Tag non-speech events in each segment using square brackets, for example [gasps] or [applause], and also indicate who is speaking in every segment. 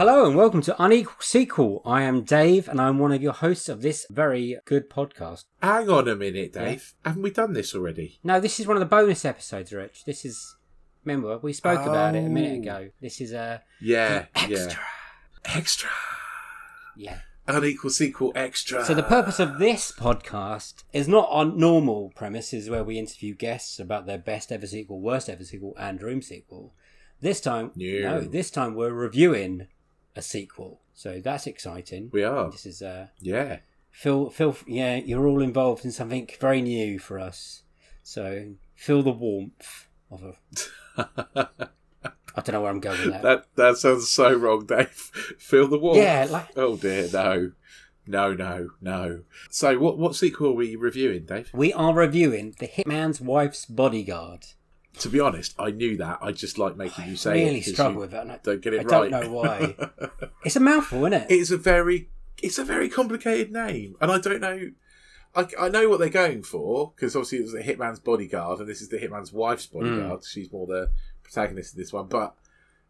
Speaker 1: Hello and welcome to Unequal Sequel. I am Dave and I'm one of your hosts of this very good podcast.
Speaker 2: Hang on a minute, Dave. Haven't we done this already?
Speaker 1: No, this is one of the bonus episodes, Rich. This is remember we spoke about it a minute
Speaker 2: Oh.
Speaker 1: ago. This is a
Speaker 2: Yeah,
Speaker 1: extra.
Speaker 2: yeah. Extra.
Speaker 1: Yeah.
Speaker 2: Unequal sequel extra.
Speaker 1: So the purpose of this podcast is not on normal premises where we interview guests about their best ever sequel, worst ever sequel, and room sequel. This time,
Speaker 2: No.
Speaker 1: no, this time we're reviewing a sequel. So that's exciting.
Speaker 2: We are.
Speaker 1: This is uh,
Speaker 2: Yeah.
Speaker 1: Phil, Phil, yeah, you're all involved in something very new for us. So feel the warmth of a. [laughs] I don't know where I'm going with that.
Speaker 2: that that sounds so wrong, Dave. [laughs] Feel the warmth.
Speaker 1: Yeah, like-
Speaker 2: Oh dear, no. No, no, no. So what what sequel are we reviewing, Dave?
Speaker 1: We are reviewing the Hitman's Wife's Bodyguard.
Speaker 2: To be honest, I knew that. I just like making you say it.
Speaker 1: really
Speaker 2: 'cause
Speaker 1: struggle with that. and I,
Speaker 2: Don't get it right.
Speaker 1: I
Speaker 2: right.
Speaker 1: don't know why. [laughs] it's a mouthful, isn't it?
Speaker 2: it's a very it's a very complicated name and i don't know i, I know what they're going for because obviously it was the hitman's bodyguard and this is the hitman's wife's
Speaker 1: Hmm.
Speaker 2: bodyguard she's more the protagonist of this one but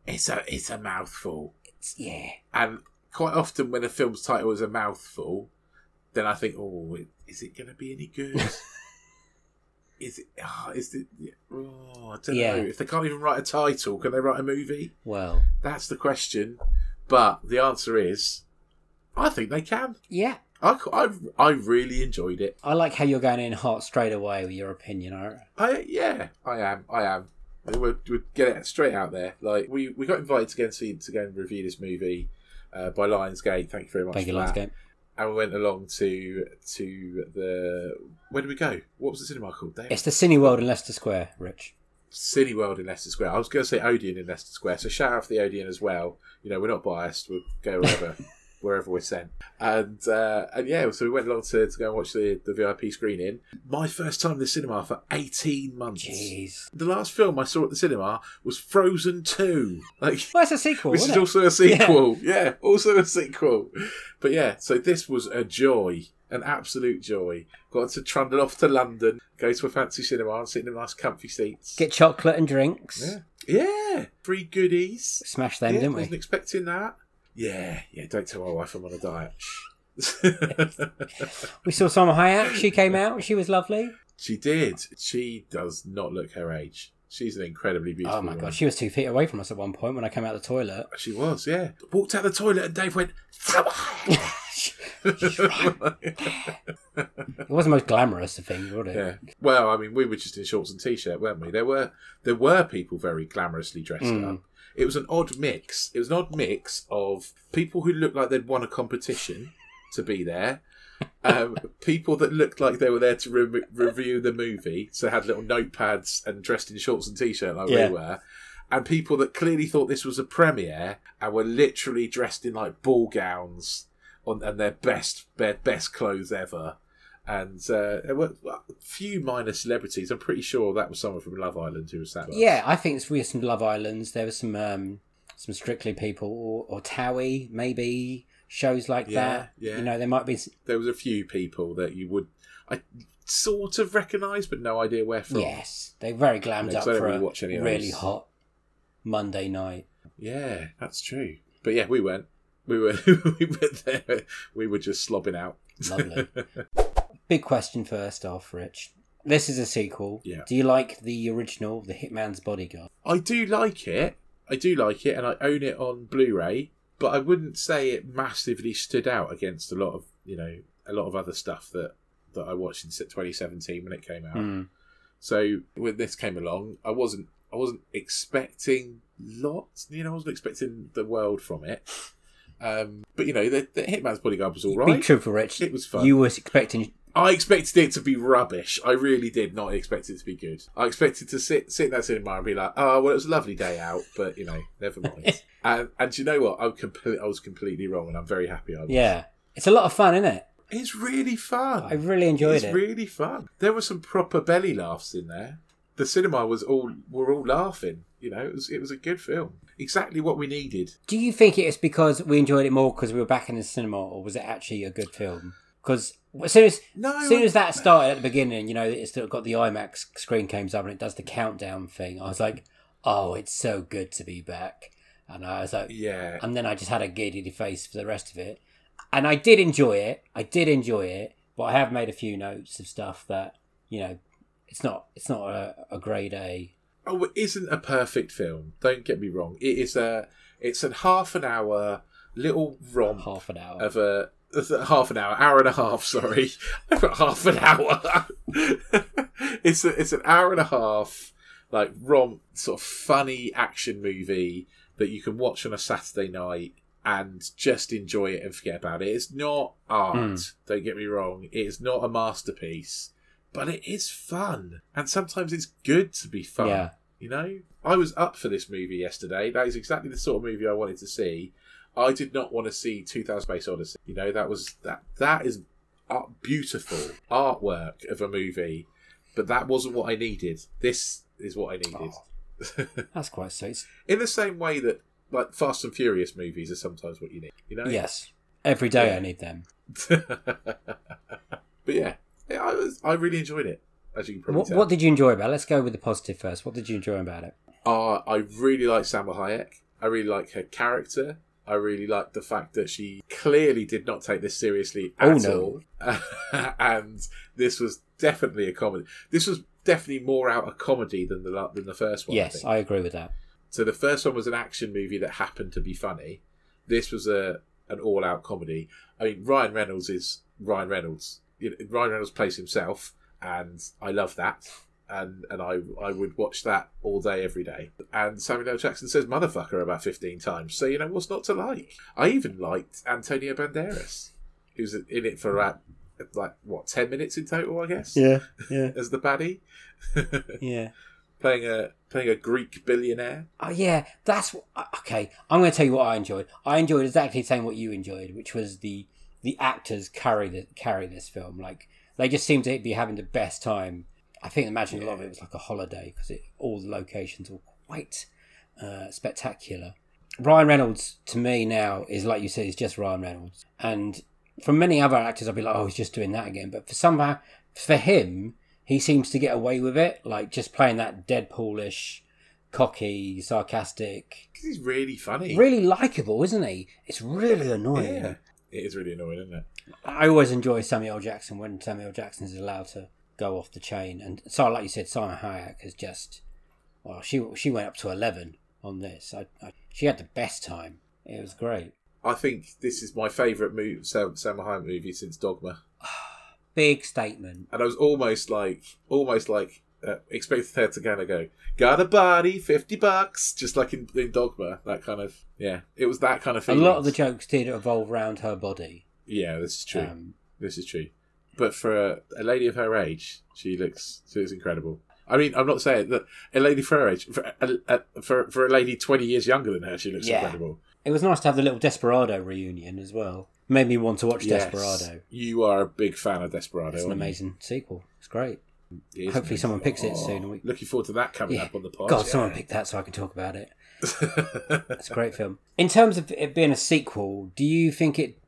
Speaker 2: it's a it's a mouthful
Speaker 1: It's- yeah.
Speaker 2: and quite often when a film's title is a mouthful then i think oh is it going to be any good [laughs] is it oh, is it oh, i don't
Speaker 1: Yeah.
Speaker 2: know if they can't even write a title can they write a movie
Speaker 1: Well,
Speaker 2: that's the question. But the answer is, I think they can.
Speaker 1: yeah.
Speaker 2: I, I, I really enjoyed it.
Speaker 1: I like how you're going in hot straight away with your opinion. I,
Speaker 2: I yeah, I am. I am. We'll, we'll get it straight out there. Like we, we got invited to go and see to go and review this movie uh, by Lionsgate. Thank you very much
Speaker 1: Thank you,
Speaker 2: that. And we went along to to the where did we go? What was the cinema called? Dave?
Speaker 1: It's the Cineworld in Leicester Square, Rich.
Speaker 2: Cineworld in Leicester Square. I was going to say Odeon in Leicester Square, so shout out for the Odeon as well. You know, we're not biased. We'll go wherever [laughs] wherever we're sent. And uh, and yeah, so we went along to, to go and watch the, the VIP screening. My first time in the cinema for eighteen months.
Speaker 1: Jeez.
Speaker 2: The last film I saw at the cinema was Frozen Two. [laughs] Like.
Speaker 1: Well, it's a sequel,
Speaker 2: Which is
Speaker 1: it?
Speaker 2: also a sequel. Yeah. also a sequel. But yeah, so this was a joy, an absolute joy. Got to trundle off to London, go to a fancy cinema and sit in the nice comfy seats.
Speaker 1: Get chocolate and drinks.
Speaker 2: Yeah. Yeah. Free goodies.
Speaker 1: Smash them,
Speaker 2: yeah,
Speaker 1: didn't we?
Speaker 2: Wasn't expecting that. Yeah. Yeah. Don't tell my wife I'm on a diet. [laughs]
Speaker 1: We saw Salma Hayek. She came out. She was lovely.
Speaker 2: she did. She does not look her age. She's an incredibly beautiful.
Speaker 1: Oh my
Speaker 2: woman.
Speaker 1: god, she was two feet away from us at one point when I came out of the toilet.
Speaker 2: She was, yeah. Walked out the toilet and Dave went, [laughs]
Speaker 1: It wasn't the most glamorous of things, was it?
Speaker 2: Yeah. Well, I mean, we were just in shorts and t-shirt, weren't we? There were there were people very glamorously dressed
Speaker 1: Mm.
Speaker 2: up. It was an odd mix. It was an odd mix of people who looked like they'd won a competition to be there, [laughs] um, people that looked like they were there to re- review the movie, so had little notepads and dressed in shorts and t-shirt like
Speaker 1: Yeah.
Speaker 2: we were. And people that clearly thought this was a premiere and were literally dressed in like ball gowns on and their best their best clothes ever and uh, there were a few minor celebrities. I'm pretty sure that was someone from Love Island who was us.
Speaker 1: Yeah, I think it's we had some Love Islands. There was some um, some Strictly people or, or Towie, maybe shows like
Speaker 2: Yeah,
Speaker 1: that.
Speaker 2: yeah.
Speaker 1: You know, there might be.
Speaker 2: there was a few people that you would, I sort of recognise, but no idea where from.
Speaker 1: Yes, they very glammed
Speaker 2: Yeah,
Speaker 1: up for
Speaker 2: really
Speaker 1: a really hot Monday night.
Speaker 2: Yeah, that's true. But yeah, we went. We were [laughs] we went there. We were just slobbing out.
Speaker 1: Lovely. [laughs] Big question first off, Rich. This is a sequel.
Speaker 2: Yeah.
Speaker 1: Do you like the original, The Hitman's Bodyguard?
Speaker 2: I do like it. I do like it, and I own it on Blu-ray. But I wouldn't say it massively stood out against a lot of you know a lot of other stuff that that I watched in 2017 when it came out.
Speaker 1: Hmm.
Speaker 2: So when this came along, I wasn't I wasn't expecting lots. You know, I wasn't expecting the world from it. Um, but you know, the, the Hitman's Bodyguard was all right.
Speaker 1: Be truthful, Rich.
Speaker 2: It was fun.
Speaker 1: You were expecting.
Speaker 2: I expected it to be rubbish. I really did not expect it to be good. I expected to sit sit in that cinema and be like, "Oh, well, it was a lovely day out," but you know, never mind. [laughs] and and do you know what? I'm complete. I was completely wrong, and I'm very happy. I was.
Speaker 1: Yeah, it's a lot of fun, isn't it?
Speaker 2: it's really fun.
Speaker 1: I really enjoyed
Speaker 2: it's
Speaker 1: it.
Speaker 2: really fun. There were some proper belly laughs in there. The cinema was all were all laughing. You know, it was it was a good film. Exactly what we needed.
Speaker 1: Do you think it's because we enjoyed it more because we were back in the cinema, or was it actually a good film? Because as soon as,
Speaker 2: No,
Speaker 1: as soon as that started at the beginning, you know, it's still got the IMAX screen comes up and it does the countdown thing. I was like, oh, it's so good to be back, and I was like,
Speaker 2: Yeah,
Speaker 1: and then I just had a giddy face for the rest of it, and I did enjoy it. I did enjoy it, but I have made a few notes of stuff that you know, it's not it's not a, a grade A.
Speaker 2: Oh, it isn't a perfect film. Don't get me wrong. It is a. It's a half an hour little romp
Speaker 1: Half an hour.
Speaker 2: of a. Half an hour, hour and a half. Sorry, [laughs] I've got half an hour. [laughs] it's a, it's an hour and a half, like romp, sort of funny action movie that you can watch on a Saturday night and just enjoy it and forget about it. It's not art.
Speaker 1: Mm.
Speaker 2: Don't get me wrong. It is not a masterpiece, but it is fun, and sometimes it's good to be fun.
Speaker 1: Yeah.
Speaker 2: You know, I was up for this movie yesterday. That is exactly the sort of movie I wanted to see. I did not want to see 2000 Space Odyssey. You know, that was that that is art, beautiful artwork of a movie, but that wasn't what I needed. This is what I needed.
Speaker 1: Oh. [laughs] That's quite sweet.
Speaker 2: In the same way that like Fast and Furious movies are sometimes what you need. You know.
Speaker 1: Yes. Every day
Speaker 2: Yeah.
Speaker 1: I need them. [laughs]
Speaker 2: but yeah, yeah, I was I really enjoyed it. As you can probably
Speaker 1: What,
Speaker 2: tell.
Speaker 1: what did you enjoy about it? Let's go with the positive first. What did you enjoy about it?
Speaker 2: Uh, I really like Salma Hayek. I really like her character. I really like the fact that she clearly did not take this seriously
Speaker 1: Oh,
Speaker 2: at
Speaker 1: no.
Speaker 2: all. [laughs] and this was definitely a comedy. This was definitely more out a comedy than the than the first one. I
Speaker 1: yes,
Speaker 2: think.
Speaker 1: I agree with that.
Speaker 2: So the first one was an action movie that happened to be funny. This was a an all out comedy. I mean, Ryan Reynolds is Ryan Reynolds. Ryan Reynolds plays himself, and I love that. And and I I would watch that all day, every day. And Samuel L. Jackson says "motherfucker" about fifteen times. So you know what's not to like? I even liked Antonio Banderas, who's in it for about like what ten minutes in total, I guess,
Speaker 1: yeah, [laughs] yeah.
Speaker 2: as the baddie, [laughs]
Speaker 1: yeah.
Speaker 2: playing a playing a Greek billionaire.
Speaker 1: Oh yeah, that's what, uh, okay. I'm going to tell you what I enjoyed. I enjoyed exactly the same what you enjoyed, which was the the actors carry the carry this film. Like they just seem to be having the best time. I think imagine a lot of it was like a holiday because all the locations were quite uh, spectacular. Ryan Reynolds to me now is like you said, is just Ryan Reynolds, and from many other actors, I'd be like, oh, he's just doing that again. But for somehow, for him, he seems to get away with it, like just playing that Deadpoolish, cocky, sarcastic,
Speaker 2: he's really funny.
Speaker 1: really likable, isn't he? It's really annoying.
Speaker 2: Yeah. It is really annoying, isn't it?
Speaker 1: I always enjoy Samuel Jackson when Samuel Jackson is allowed to go off the chain, and so like you said, Simon Hayek has just well, she she went up to eleven on this. I, I, she had the best time. It was great.
Speaker 2: I think this is my favourite movie, Sam, Sam Hayek movie since Dogma. [sighs]
Speaker 1: Big statement.
Speaker 2: And I was almost like, almost like, uh, expected her to kind of go, got a body, 50 bucks, just like in, in Dogma. That kind of, yeah. It was that kind of
Speaker 1: thing.
Speaker 2: A
Speaker 1: lot of the jokes did evolve around her body.
Speaker 2: Yeah, this is true.
Speaker 1: Um,
Speaker 2: this is true. But for a, a lady of her age, she looks, she looks incredible. I mean, I'm not saying that a lady for her age, for a, for, for a lady 20 years younger than her, she looks
Speaker 1: Yeah.
Speaker 2: incredible.
Speaker 1: it was nice to have the little Desperado reunion as well. Made me want to watch
Speaker 2: Yes.
Speaker 1: Desperado.
Speaker 2: You are a big fan of Desperado.
Speaker 1: It's an
Speaker 2: aren't you?
Speaker 1: amazing sequel. It's great.
Speaker 2: It
Speaker 1: Hopefully
Speaker 2: amazing.
Speaker 1: someone picks it
Speaker 2: Oh,
Speaker 1: soon we-
Speaker 2: Looking forward to that coming
Speaker 1: Yeah.
Speaker 2: up on the pod.
Speaker 1: God, someone
Speaker 2: yeah.
Speaker 1: picked that so I can talk about it. [laughs] It's a great film. In terms of it being a sequel, do you think it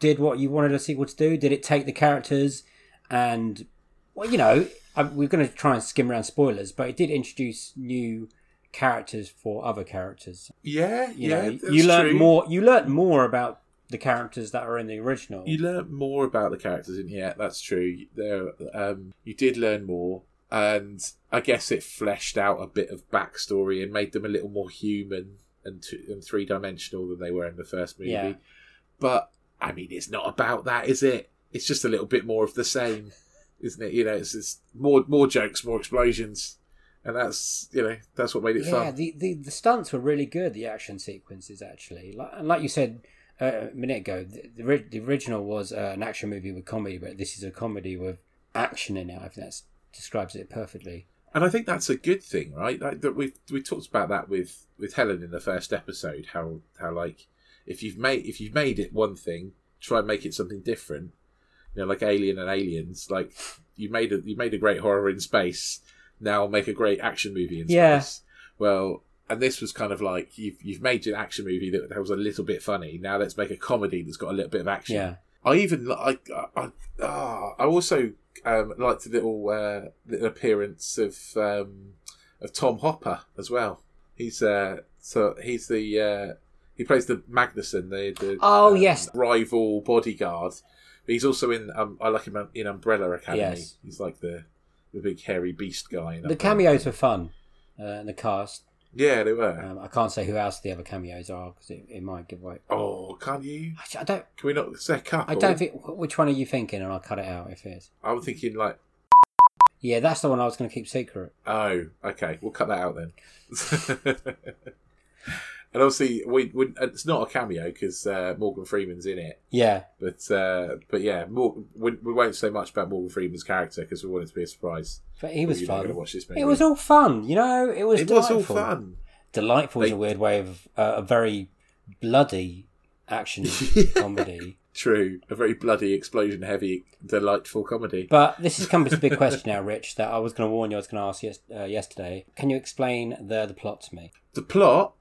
Speaker 1: did what you wanted a sequel to do? Did it take the characters and, well, you know, I, we're going to try and skim around spoilers, but it did introduce new characters for other characters.
Speaker 2: Yeah,
Speaker 1: You
Speaker 2: yeah,
Speaker 1: know, you learned more. You learned more about the characters that are in the original.
Speaker 2: You learn more about the characters in here. That's true. There, um, you did learn more, and I guess it fleshed out a bit of backstory and made them a little more human and, two, and three dimensional than they were in the first movie.
Speaker 1: Yeah.
Speaker 2: But I mean, it's not about that, is it? it's just a little bit more of the same, isn't it? You know, it's, it's more more jokes, more explosions, and that's you know that's what made it
Speaker 1: yeah,
Speaker 2: fun.
Speaker 1: the, the the stunts were really good. The action sequences actually, like, and like you said uh, a minute ago, the, the, the original was uh, an action movie with comedy, but this is a comedy with action in it. I think that describes it perfectly.
Speaker 2: And I think that's a good thing, right? Like that we we talked about that with with Helen in the first episode. How how like if you've made if you've made it one thing, try and make it something different. You know, like Alien and Aliens. Like you made a you made a great horror in space. Now make a great action movie in
Speaker 1: Yeah.
Speaker 2: space. Well, and this was kind of like you've you've made an action movie that, that was a little bit funny. Now let's make a comedy that's got a little bit of action.
Speaker 1: Yeah,
Speaker 2: I even I I I, ah, I also um, liked the little uh, little appearance of um, of Tom Hopper as well. He's uh, so he's the uh, he plays the Magnusson, the, the
Speaker 1: Oh,
Speaker 2: um,
Speaker 1: yes.
Speaker 2: rival bodyguard. But he's also in um, I like him in Umbrella Academy.
Speaker 1: Yes.
Speaker 2: He's like the the big hairy beast guy. In
Speaker 1: the
Speaker 2: Umbrella
Speaker 1: cameos were fun. Uh, in the cast,
Speaker 2: Yeah, they were.
Speaker 1: um, I can't say who else the other cameos are because it, it might give away.
Speaker 2: oh, can't you?
Speaker 1: Actually, I don't.
Speaker 2: Can we not say a couple?
Speaker 1: I don't think. Which one are you thinking? And I'll cut it out if it is.
Speaker 2: I'm thinking like
Speaker 1: Yeah, that's the one I was going to keep secret.
Speaker 2: Oh, okay. We'll cut that out then. [laughs] and obviously, we, we it's not a cameo because uh, Morgan Freeman's in it.
Speaker 1: Yeah,
Speaker 2: But uh, but yeah, Mor- we, we won't say much about Morgan Freeman's character because we want it to be a surprise.
Speaker 1: but he was fun.
Speaker 2: watch this movie.
Speaker 1: It was all fun, you know. It was
Speaker 2: It was all fun.
Speaker 1: Delightful is a weird way of uh, a very bloody action [laughs] comedy.
Speaker 2: True, a very bloody, explosion-heavy, delightful comedy.
Speaker 1: But this has come to a big [laughs] question now, Rich. That I was going to warn you. I was going to ask yes, uh, yesterday. Can you explain the the plot to me?
Speaker 2: The plot.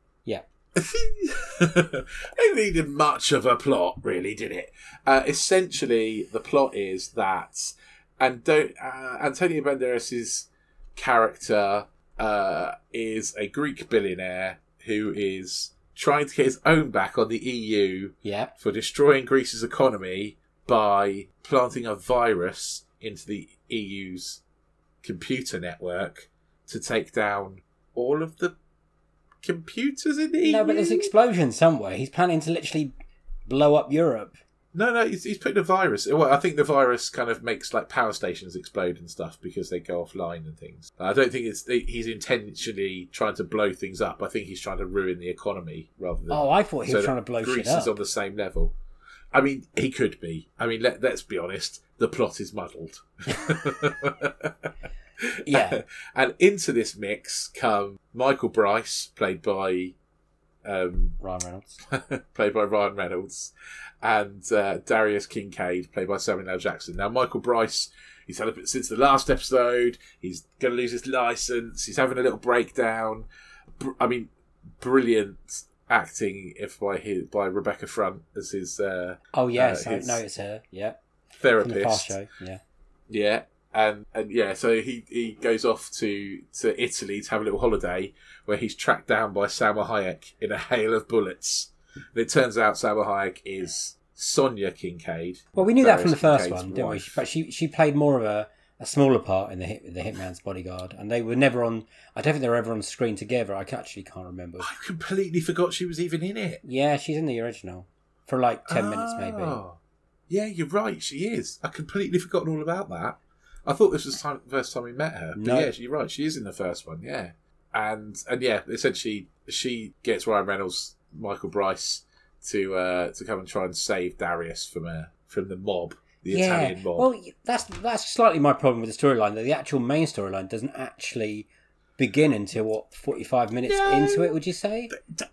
Speaker 2: It needed much of a plot, really, did it? Uh, essentially, the plot is that, and don't uh, Antonio Banderas' character uh, is a Greek billionaire who is trying to get his own back on the EU
Speaker 1: Yeah.
Speaker 2: for destroying Greece's economy by planting a virus into the EU's computer network to take down all of the computers in the EU.
Speaker 1: No, but there's explosions somewhere. He's planning to literally blow up Europe.
Speaker 2: No, no, he's, he's putting a virus. Well, I think the virus kind of makes like power stations explode and stuff because they go offline and things. I don't think it's he's intentionally trying to blow things up. I think he's trying to ruin the economy rather than.
Speaker 1: Oh, I thought he was trying to blow
Speaker 2: Greece
Speaker 1: shit up.
Speaker 2: is on the same level. I mean, he could be. I mean, let, let's be honest. The plot is muddled. [laughs] [laughs] [laughs]
Speaker 1: Yeah.
Speaker 2: and into this mix come Michael Bryce, played by um,
Speaker 1: Ryan Reynolds. [laughs]
Speaker 2: played by Ryan Reynolds, and uh, Darius Kincaid, played by Samuel L. Jackson. Now, Michael Bryce, he's had a bit since the last episode. He's going to lose his license. He's having a little breakdown. Br- I mean, brilliant acting if by his, by Rebecca Front as his uh,
Speaker 1: Oh yes,
Speaker 2: Uh,
Speaker 1: I
Speaker 2: his
Speaker 1: know it's her. Yeah, from the Fast
Speaker 2: therapist.
Speaker 1: Show. Yeah.
Speaker 2: Yeah, and and yeah, so he he goes off to to Italy to have a little holiday where he's tracked down by Salma Hayek in a hail of bullets. And it turns out Salma Hayek is Sonia Kincaid.
Speaker 1: Well, we knew that from the first
Speaker 2: Kincaid's
Speaker 1: one, didn't we? But she she played more of a, a smaller part in the hit, the Hitman's Bodyguard, and they were never on. I don't think they were ever on screen together. I actually can't remember.
Speaker 2: I completely forgot she was even in it.
Speaker 1: Yeah, she's in the original for like ten minutes maybe.
Speaker 2: Oh. Yeah, you're right. She is. I completely forgotten all about that. I thought this was the time, first time we met her. But
Speaker 1: No.
Speaker 2: yeah, you're right. She is in the first one. Yeah, and and yeah, essentially she gets Ryan Reynolds, Michael Bryce to uh, to come and try and save Darius from uh, from the mob, the
Speaker 1: yeah.
Speaker 2: Italian mob.
Speaker 1: Well, that's that's slightly my problem with the storyline. That the actual main storyline doesn't actually begin until what forty five minutes
Speaker 2: No.
Speaker 1: into it. Would you say?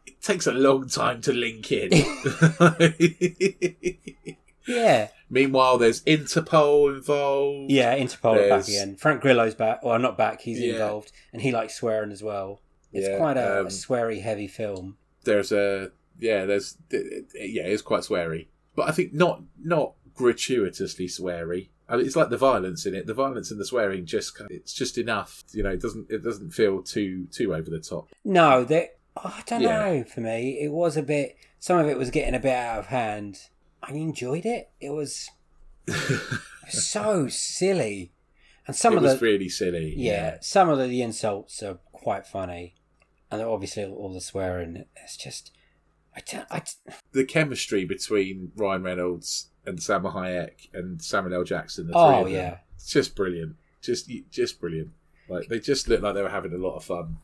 Speaker 2: It takes a long time to link in. [laughs] [laughs]
Speaker 1: Yeah.
Speaker 2: Meanwhile, there's Interpol involved.
Speaker 1: Yeah, Interpol are back again. Frank Grillo's back, or not back. He's
Speaker 2: Yeah.
Speaker 1: involved, and he likes swearing as well. It's
Speaker 2: Yeah,
Speaker 1: quite a,
Speaker 2: um,
Speaker 1: a sweary heavy film.
Speaker 2: there's a yeah there's yeah it's quite sweary but i think not not gratuitously sweary I mean, it's like the violence in it the violence and the swearing just it's just enough you know it doesn't it doesn't feel too too over the top
Speaker 1: No, that oh, I don't
Speaker 2: Yeah.
Speaker 1: know. For me, it was a bit. Some of it was getting a bit out of hand. I enjoyed it. It was [laughs] so silly, and some
Speaker 2: it
Speaker 1: of
Speaker 2: was
Speaker 1: the
Speaker 2: really silly
Speaker 1: yeah, some of the, insults are quite funny, and obviously all the swearing. It's just I don't, I,
Speaker 2: The chemistry between Ryan Reynolds and Salma Hayek and Samuel L. Jackson. The three
Speaker 1: oh
Speaker 2: of them,
Speaker 1: yeah,
Speaker 2: it's just brilliant. Just just brilliant. Like they just looked like they were having a lot of fun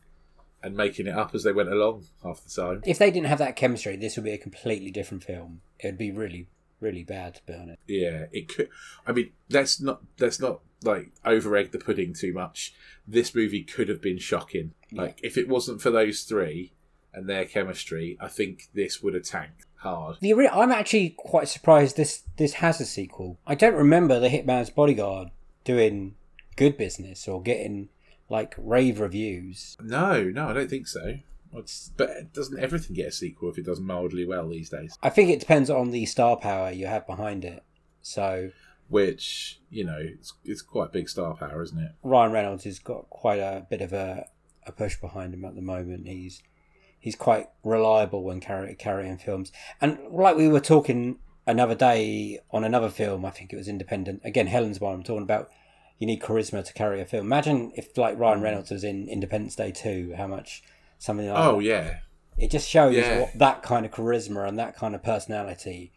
Speaker 2: and making it up as they went along half the time.
Speaker 1: if they didn't have that chemistry, this would be a completely different film. It would be really, really bad, to be honest.
Speaker 2: Yeah, it could. I mean, let's not let's not like over egg the pudding too much. This movie could have been shocking. Like if it wasn't for those three and their chemistry, I think this would have tanked hard.
Speaker 1: The I'm actually quite surprised this this has a sequel. I don't remember the Hitman's Bodyguard doing good business or getting like rave reviews.
Speaker 2: No, no, I don't think so. It's, but doesn't everything get a sequel if it does mildly well these days?
Speaker 1: I think it depends on the star power you have behind it. So
Speaker 2: Which you know, it's, it's quite big star power, isn't it?
Speaker 1: Ryan Reynolds has got quite a bit of a, a push behind him at the moment. He's he's quite reliable when carry, carrying films. And like we were talking another day on another film, I think it was Independent. Again, Helen's one. I'm talking about. You need charisma to carry a film. Imagine if like Ryan hmm. Reynolds was in Independence Day two, how much something like
Speaker 2: Oh
Speaker 1: that.
Speaker 2: yeah,
Speaker 1: It just shows
Speaker 2: Yeah.
Speaker 1: what that kind of charisma and that kind of personality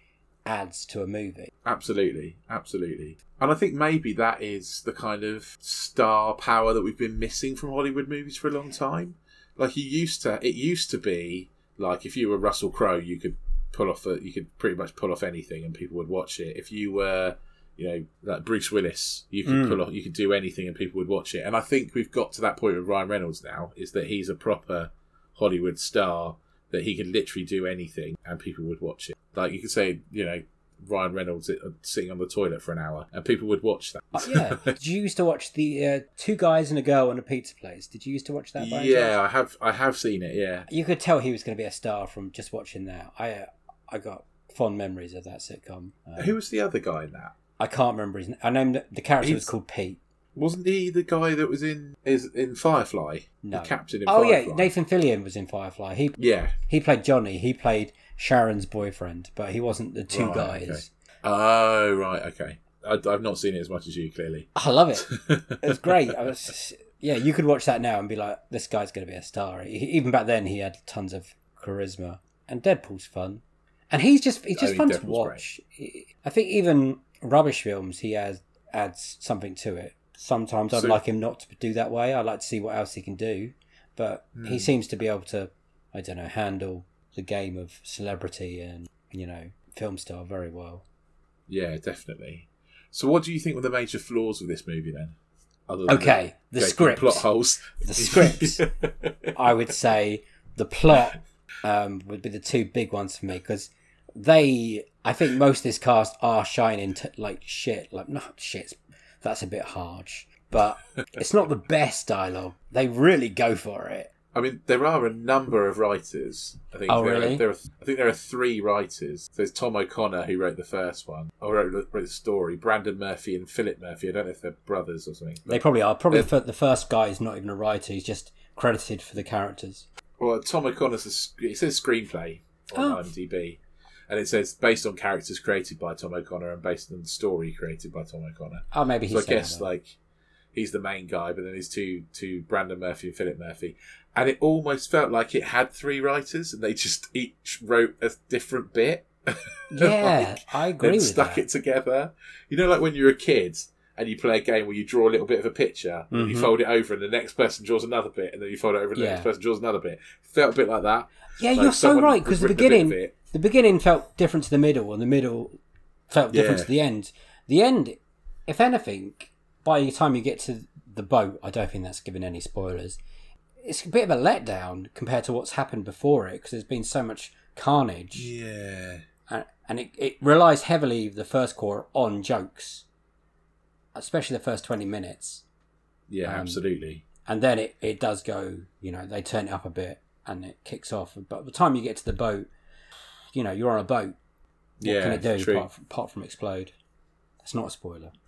Speaker 1: adds to a movie.
Speaker 2: Absolutely, absolutely. And I think maybe that is the kind of star power that we've been missing from Hollywood movies for a long time. Like you used to, it used to be like if you were Russell Crowe, you could pull off, a, you could pretty much pull off anything, and people would watch it. If you were, you know, like Bruce Willis, you could
Speaker 1: Mm.
Speaker 2: pull off, you could do anything, and people would watch it. And I think we've got to that point with Ryan Reynolds now, is that he's a proper Hollywood star that he could literally do anything, and people would watch it. Like you could say, you know, Ryan Reynolds uh, sitting on the toilet for an hour, and people would watch that.
Speaker 1: Uh, yeah. [laughs] Did you used to watch the uh, two guys and a girl on a pizza place? Did you used to watch that?
Speaker 2: Yeah, I have. I have seen it. Yeah,
Speaker 1: You could tell he was going to be a star from just watching that. I uh, I got fond memories of that sitcom. Um,
Speaker 2: who was the other guy in that?
Speaker 1: I can't remember his name. I named the character was called Pete.
Speaker 2: Wasn't he the guy that was in is in Firefly?
Speaker 1: No.
Speaker 2: the captain in
Speaker 1: Oh
Speaker 2: Firefly.
Speaker 1: yeah, Nathan Fillion was in Firefly. He
Speaker 2: Yeah.
Speaker 1: he played Johnny. He played Sharon's boyfriend, but he wasn't the two
Speaker 2: Right,
Speaker 1: guys.
Speaker 2: okay. Oh right, okay. I, I've not seen it as much as you, clearly. [laughs]
Speaker 1: I love it. [laughs] It was great. I was, yeah, you could watch that now and be like, this guy's going to be a star. He, even back then, he had tons of charisma. And Deadpool's fun. And he's just he's oh, just
Speaker 2: Oh,
Speaker 1: fun to
Speaker 2: Deadpool's
Speaker 1: watch. I think even rubbish films, he has adds something to it. Sometimes I'd
Speaker 2: So-
Speaker 1: like him not to do that way. I'd like to see what else he can do. But
Speaker 2: Hmm.
Speaker 1: he seems to be able to, I don't know, handle the game of celebrity and, you know, film star very well.
Speaker 2: Yeah, definitely. So, what do you think were the major flaws of this movie then? Other than
Speaker 1: Okay, the
Speaker 2: gaping
Speaker 1: script.
Speaker 2: plot holes.
Speaker 1: The script. [laughs] I would say the plot um, would be the two big ones for me because they, I think most of this cast are shining t- like shit. Like not shit. That's a bit harsh, but [laughs] it's not the best dialogue. They really go for it.
Speaker 2: I mean, there are a number of writers. I think
Speaker 1: Oh,
Speaker 2: there
Speaker 1: really?
Speaker 2: Are, there are, I think there are three writers. There's Tom O'Connor who wrote the first one, or wrote, wrote the story. Brandon Murphy and Phillip Murphy. I don't know if they're brothers or something.
Speaker 1: They probably are. Probably the, the first guy is not even a writer. He's just credited for the characters.
Speaker 2: Well, Tom O'Connor's a, it says screenplay on
Speaker 1: Oh.
Speaker 2: IMDb, and it says based on characters created by Tom O'Connor and based on the story created by Tom O'Connor.
Speaker 1: Oh, maybe he's.
Speaker 2: So I guess like he's the main guy, but then there's two two Brandon Murphy and Phillip Murphy, and it almost felt like it had three writers, and they just each wrote a different bit. [laughs]
Speaker 1: yeah,
Speaker 2: Like,
Speaker 1: I agree with
Speaker 2: stuck
Speaker 1: that.
Speaker 2: it together. You know, like when you're a kid and you play a game where you draw a little bit of a picture, and you
Speaker 1: Mhm.
Speaker 2: fold it over, and the next person draws another bit, and then you fold it over, and the
Speaker 1: Yeah.
Speaker 2: next person draws another bit. Felt a bit like that.
Speaker 1: Yeah,
Speaker 2: Like
Speaker 1: you're so right because the
Speaker 2: written a bit of
Speaker 1: beginning. The beginning felt different to the middle, and the middle felt different
Speaker 2: Yeah.
Speaker 1: to the end. The end, if anything, by the time you get to the boat, I don't think that's giving any spoilers. It's a bit of a letdown compared to what's happened before it because there's been so much carnage,
Speaker 2: Yeah.
Speaker 1: and, and it, it relies heavily the first quarter, on jokes, especially the first twenty minutes,
Speaker 2: Yeah,
Speaker 1: Um,
Speaker 2: absolutely.
Speaker 1: and then it, it does go. You know, they turn it up a bit and it kicks off. But by the time you get to the boat, you know, you're on a boat. What
Speaker 2: yeah,
Speaker 1: can it do apart from, apart from explode? That's not a spoiler. [laughs]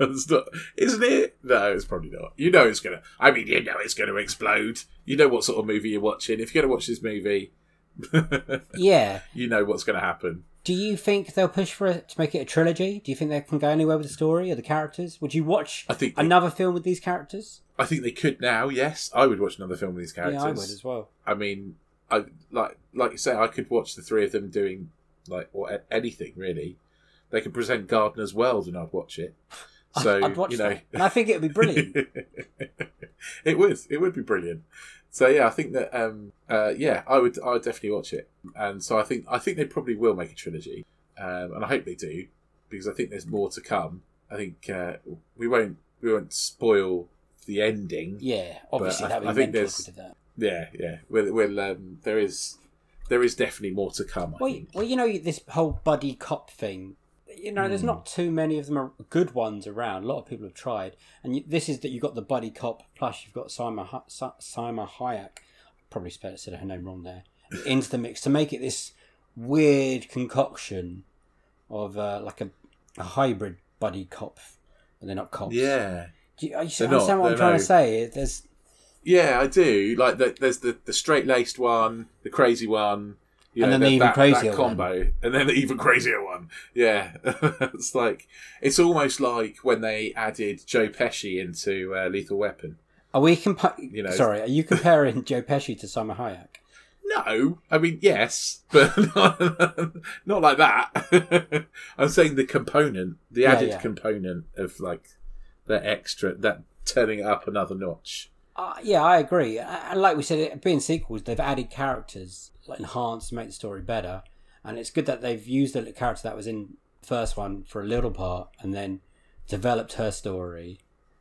Speaker 2: It's not, isn't it? No, it's probably not. You know it's gonna. I mean, you know it's gonna explode. You know what sort of movie you're watching. If you're gonna watch this movie, [laughs]
Speaker 1: Yeah.
Speaker 2: you know what's gonna happen.
Speaker 1: Do you think they'll push for it to make it a trilogy? Do you think they can go anywhere with the story or the characters? Would you watch
Speaker 2: I think they-
Speaker 1: another film with these characters?
Speaker 2: I think they could now. Yes, I would watch another film with these characters.
Speaker 1: Yeah, I would as well.
Speaker 2: I mean, I like like you say, I could watch the three of them doing like or anything really. They could present Gardener's World, and I'd watch it. [laughs] So
Speaker 1: I'd, watch
Speaker 2: you know,
Speaker 1: that, and I think it would be brilliant. [laughs]
Speaker 2: it would. It would be brilliant. So yeah, I think that um, uh, yeah, I would. I would definitely watch it. And so I think I think they probably will make a trilogy, um, and I hope they do because I think there's more to come. I think uh, we won't we won't spoil the ending.
Speaker 1: yeah, obviously
Speaker 2: I-
Speaker 1: that would
Speaker 2: I
Speaker 1: be
Speaker 2: think there's-
Speaker 1: that.
Speaker 2: Yeah, yeah. We'll, we'll um, there is there is definitely more to come. I
Speaker 1: Well,
Speaker 2: think.
Speaker 1: well, you know this whole buddy cop thing. You know,
Speaker 2: Hmm.
Speaker 1: there's not too many of them are good ones around. A lot of people have tried, and you, this is that you've got the buddy cop plus you've got Simon Simon Hayek. Probably spelled said her name wrong there. [laughs] Into the mix to make it this weird concoction of uh, like a, a hybrid buddy cop, but they're not cops.
Speaker 2: Yeah,
Speaker 1: Do you, you understand
Speaker 2: not,
Speaker 1: what I'm trying
Speaker 2: no-
Speaker 1: to say? There's
Speaker 2: yeah, I do. Like the, there's the the straight laced one, the crazy one. You
Speaker 1: And
Speaker 2: know,
Speaker 1: then the even
Speaker 2: that-
Speaker 1: crazier
Speaker 2: that combo, and then the even crazier one. Yeah, [laughs] it's like it's almost like when they added Joe Pesci into uh, Lethal Weapon.
Speaker 1: are we compa-
Speaker 2: You know-
Speaker 1: Sorry, are you comparing Joe Pesci to Summer Hayek?
Speaker 2: No, I mean yes, [laughs] but not, not like that. [laughs] I'm saying the component, the added
Speaker 1: yeah.
Speaker 2: component of like that extra, that turning it up another notch.
Speaker 1: Uh, yeah, I agree. And like we said, being sequels, they've added characters, like enhanced to make the story better. And it's good that they've used the character that was in first one for a little part and then developed her story,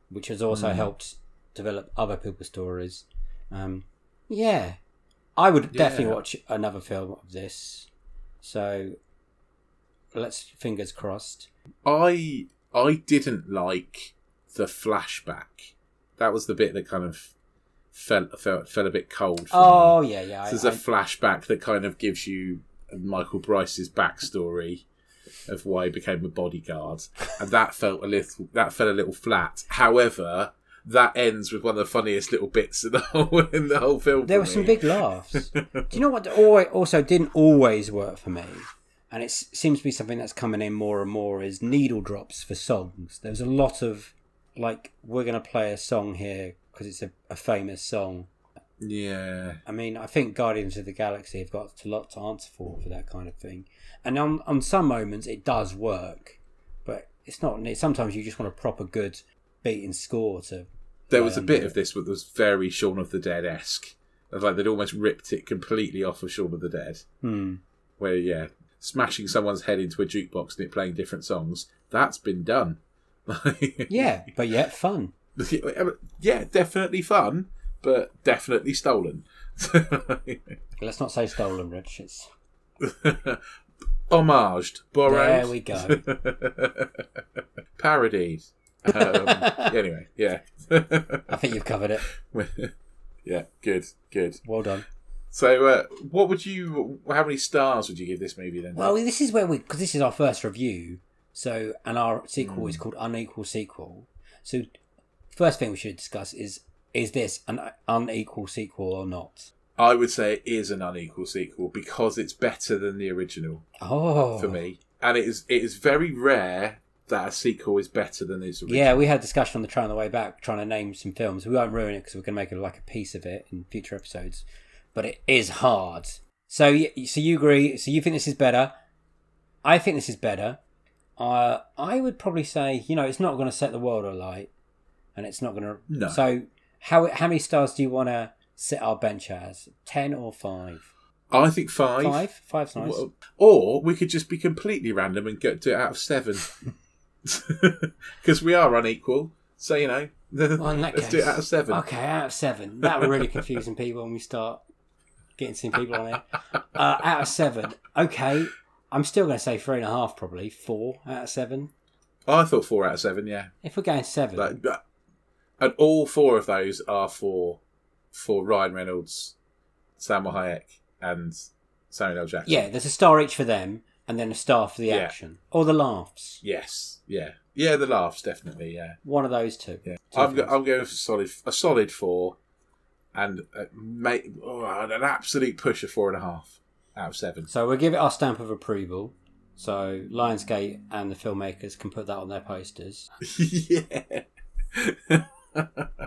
Speaker 1: which has also helped develop other people's stories. Um, yeah, I would definitely watch another film of this. So let's fingers crossed.
Speaker 2: I I didn't like the flashback. That was the bit that kind of felt felt felt a bit cold. For me.
Speaker 1: Oh yeah, yeah. I-
Speaker 2: There's a
Speaker 1: I-
Speaker 2: flashback that kind of gives you Michael Bryce's backstory of why he became a bodyguard, and that felt a little that felt a little flat. However, that ends with one of the funniest little bits in the [laughs] whole in the whole film.
Speaker 1: There were some big laughs. Do you know what also didn't always work for me? And it seems to be something that's coming in more and more is needle drops for songs. There was a lot of, like, we're going to play a song here because it's a, a famous song.
Speaker 2: Yeah,
Speaker 1: I mean, I think Guardians of the Galaxy have got a lot to answer for for that kind of thing. And on, on some moments it does work, but it's not. Sometimes you just want a proper good beating score to.
Speaker 2: there was a bit
Speaker 1: it.
Speaker 2: of this that was very Shaun of the Dead esque. Like they'd almost ripped it completely off of Shaun of the Dead.
Speaker 1: Hmm.
Speaker 2: where yeah, smashing someone's head into a jukebox and it playing different songs. That's been done. [laughs]
Speaker 1: Yeah, but yet fun.
Speaker 2: yeah, definitely fun, but definitely stolen. [laughs]
Speaker 1: Let's not say stolen, Rich. It's
Speaker 2: Homaged, borrowed.
Speaker 1: There we go. [laughs]
Speaker 2: Parodied. Um, anyway, yeah.
Speaker 1: I think you've covered it.
Speaker 2: yeah, good, good.
Speaker 1: Well done.
Speaker 2: So, uh, what would you? How many stars would you give this movie then?
Speaker 1: Well, this is where we because this is our first review. So, and our sequel
Speaker 2: Hmm.
Speaker 1: is called Unequal Sequel. So, first thing we should discuss is is this an unequal sequel or not?
Speaker 2: I would say it is an unequal sequel because it's better than the original.
Speaker 1: Oh,
Speaker 2: for me, and it is it is very rare that a sequel is better than its original.
Speaker 1: Yeah, we had a discussion on the train on the way back, trying to name some films. We won't ruin it because we're going to make it like a piece of it in future episodes. But it is hard. So, so you agree? So you think this is better? I think this is better. Uh, I would probably say, you know, it's not going to set the world alight, and it's not going to.
Speaker 2: No.
Speaker 1: So, how how many stars do you want to set our bench as? Ten or five?
Speaker 2: I think five.
Speaker 1: Five. Five's nice.
Speaker 2: Or we could just be completely random and get do it out of seven, [laughs] because we are unequal. So you know, [laughs]
Speaker 1: Well, in that
Speaker 2: let's
Speaker 1: case,
Speaker 2: do it out of seven.
Speaker 1: Okay, out of seven. That will really confuse some people when we start getting some people on there. Uh, out of seven. Okay, I'm still going to say three and a half, probably four out of seven.
Speaker 2: I thought four out of seven. Yeah,
Speaker 1: If we're going seven,
Speaker 2: Like, but- and all four of those are for for Ryan Reynolds, Samuel Hayek, and Samuel L. Jackson.
Speaker 1: yeah, there's a star each for them, and then a star for the
Speaker 2: Yeah.
Speaker 1: action or the laughs.
Speaker 2: Yes. Yeah. Yeah. The laughs definitely. Yeah.
Speaker 1: One of those two.
Speaker 2: Yeah,
Speaker 1: Two
Speaker 2: I'm, go- I'm going for solid a solid four, and uh, make oh, and an absolute push of four and a half out of seven.
Speaker 1: So we'll give it our stamp of approval. So Lionsgate and the filmmakers can put that on their posters. [laughs]
Speaker 2: yeah,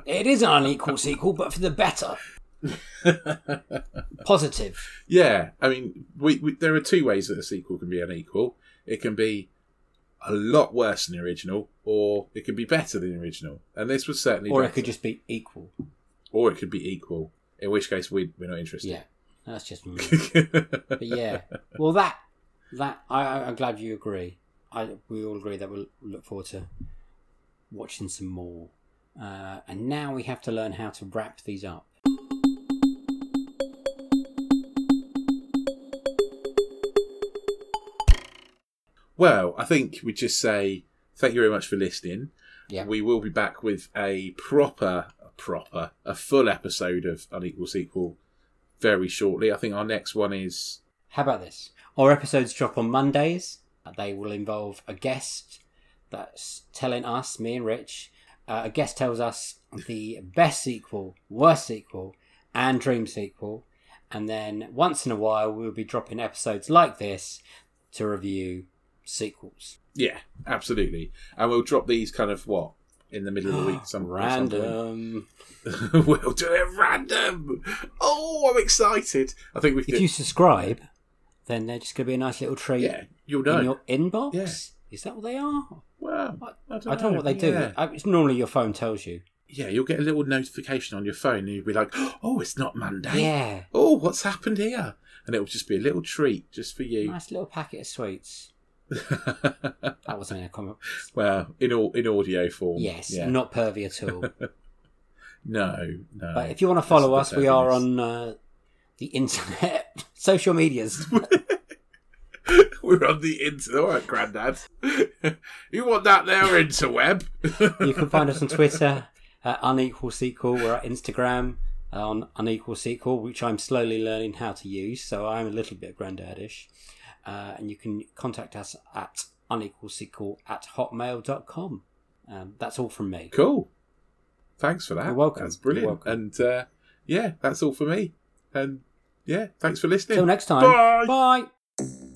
Speaker 1: It is an unequal sequel, but for the better. [laughs] Positive.
Speaker 2: Yeah, I mean, we, we, there are two ways that a sequel can be unequal. It can be a lot worse than the original, or it can be better than the original. And this was certainly,
Speaker 1: Or it could just be equal.
Speaker 2: or it could be equal. In which case, we, we're not interested.
Speaker 1: Yeah. That's just me. [laughs] But yeah. Well, that that I, I'm glad you agree. I we all agree that we'll look forward to watching some more. Uh, and now we have to learn how to wrap these up.
Speaker 2: Well, I think we just say thank you very much for listening.
Speaker 1: Yeah.
Speaker 2: We will be back with a proper, a proper, a full episode of Unequal Sequel very shortly. I think our next one is
Speaker 1: How about this? Our episodes drop on Mondays. They will involve a guest that's telling us, me and Rich, uh, a guest tells us the best sequel, worst sequel, and dream sequel. And then once in a while, we'll be dropping episodes like this to review sequels.
Speaker 2: yeah, absolutely, and we'll drop these kind of what in the middle of the week. [gasps] Some.
Speaker 1: Random. [laughs]
Speaker 2: we'll do it random. Oh, I'm excited. I think we
Speaker 1: If you subscribe, then they're just going to be a nice little treat
Speaker 2: yeah, you'll know.
Speaker 1: in your inbox.
Speaker 2: Yeah.
Speaker 1: Is that what they are?
Speaker 2: well, I don't,
Speaker 1: I don't know what they do.
Speaker 2: Yeah.
Speaker 1: I- It's normally your phone tells you.
Speaker 2: yeah, you'll get a little notification on your phone, and you'll be like, [gasps] "Oh, it's not Monday.
Speaker 1: Yeah.
Speaker 2: Oh, what's happened here?" And it'll just be a little treat just for you.
Speaker 1: Nice little packet of sweets. [laughs] That wasn't in a comment.
Speaker 2: well, in all in audio form.
Speaker 1: Yes,
Speaker 2: Yeah.
Speaker 1: not pervy at all. [laughs]
Speaker 2: No, no.
Speaker 1: But if you want to follow us, we are on uh, the internet, [laughs] social medias.
Speaker 2: We're on the internet. All right, Grandad. you want that there, interweb?
Speaker 1: you can find us on Twitter at Unequal Sequel. We're at Instagram on Unequal Sequel, which I'm slowly learning how to use, so I'm a little bit granddadish. Uh, and you can contact us at unequalsequel at hotmail.com. Um, that's all from me.
Speaker 2: Cool. Thanks for that.
Speaker 1: You're welcome.
Speaker 2: That's brilliant.
Speaker 1: Welcome.
Speaker 2: And uh, yeah, that's all for me. And yeah, thanks for listening.
Speaker 1: Till next time.
Speaker 2: Bye.
Speaker 1: Bye.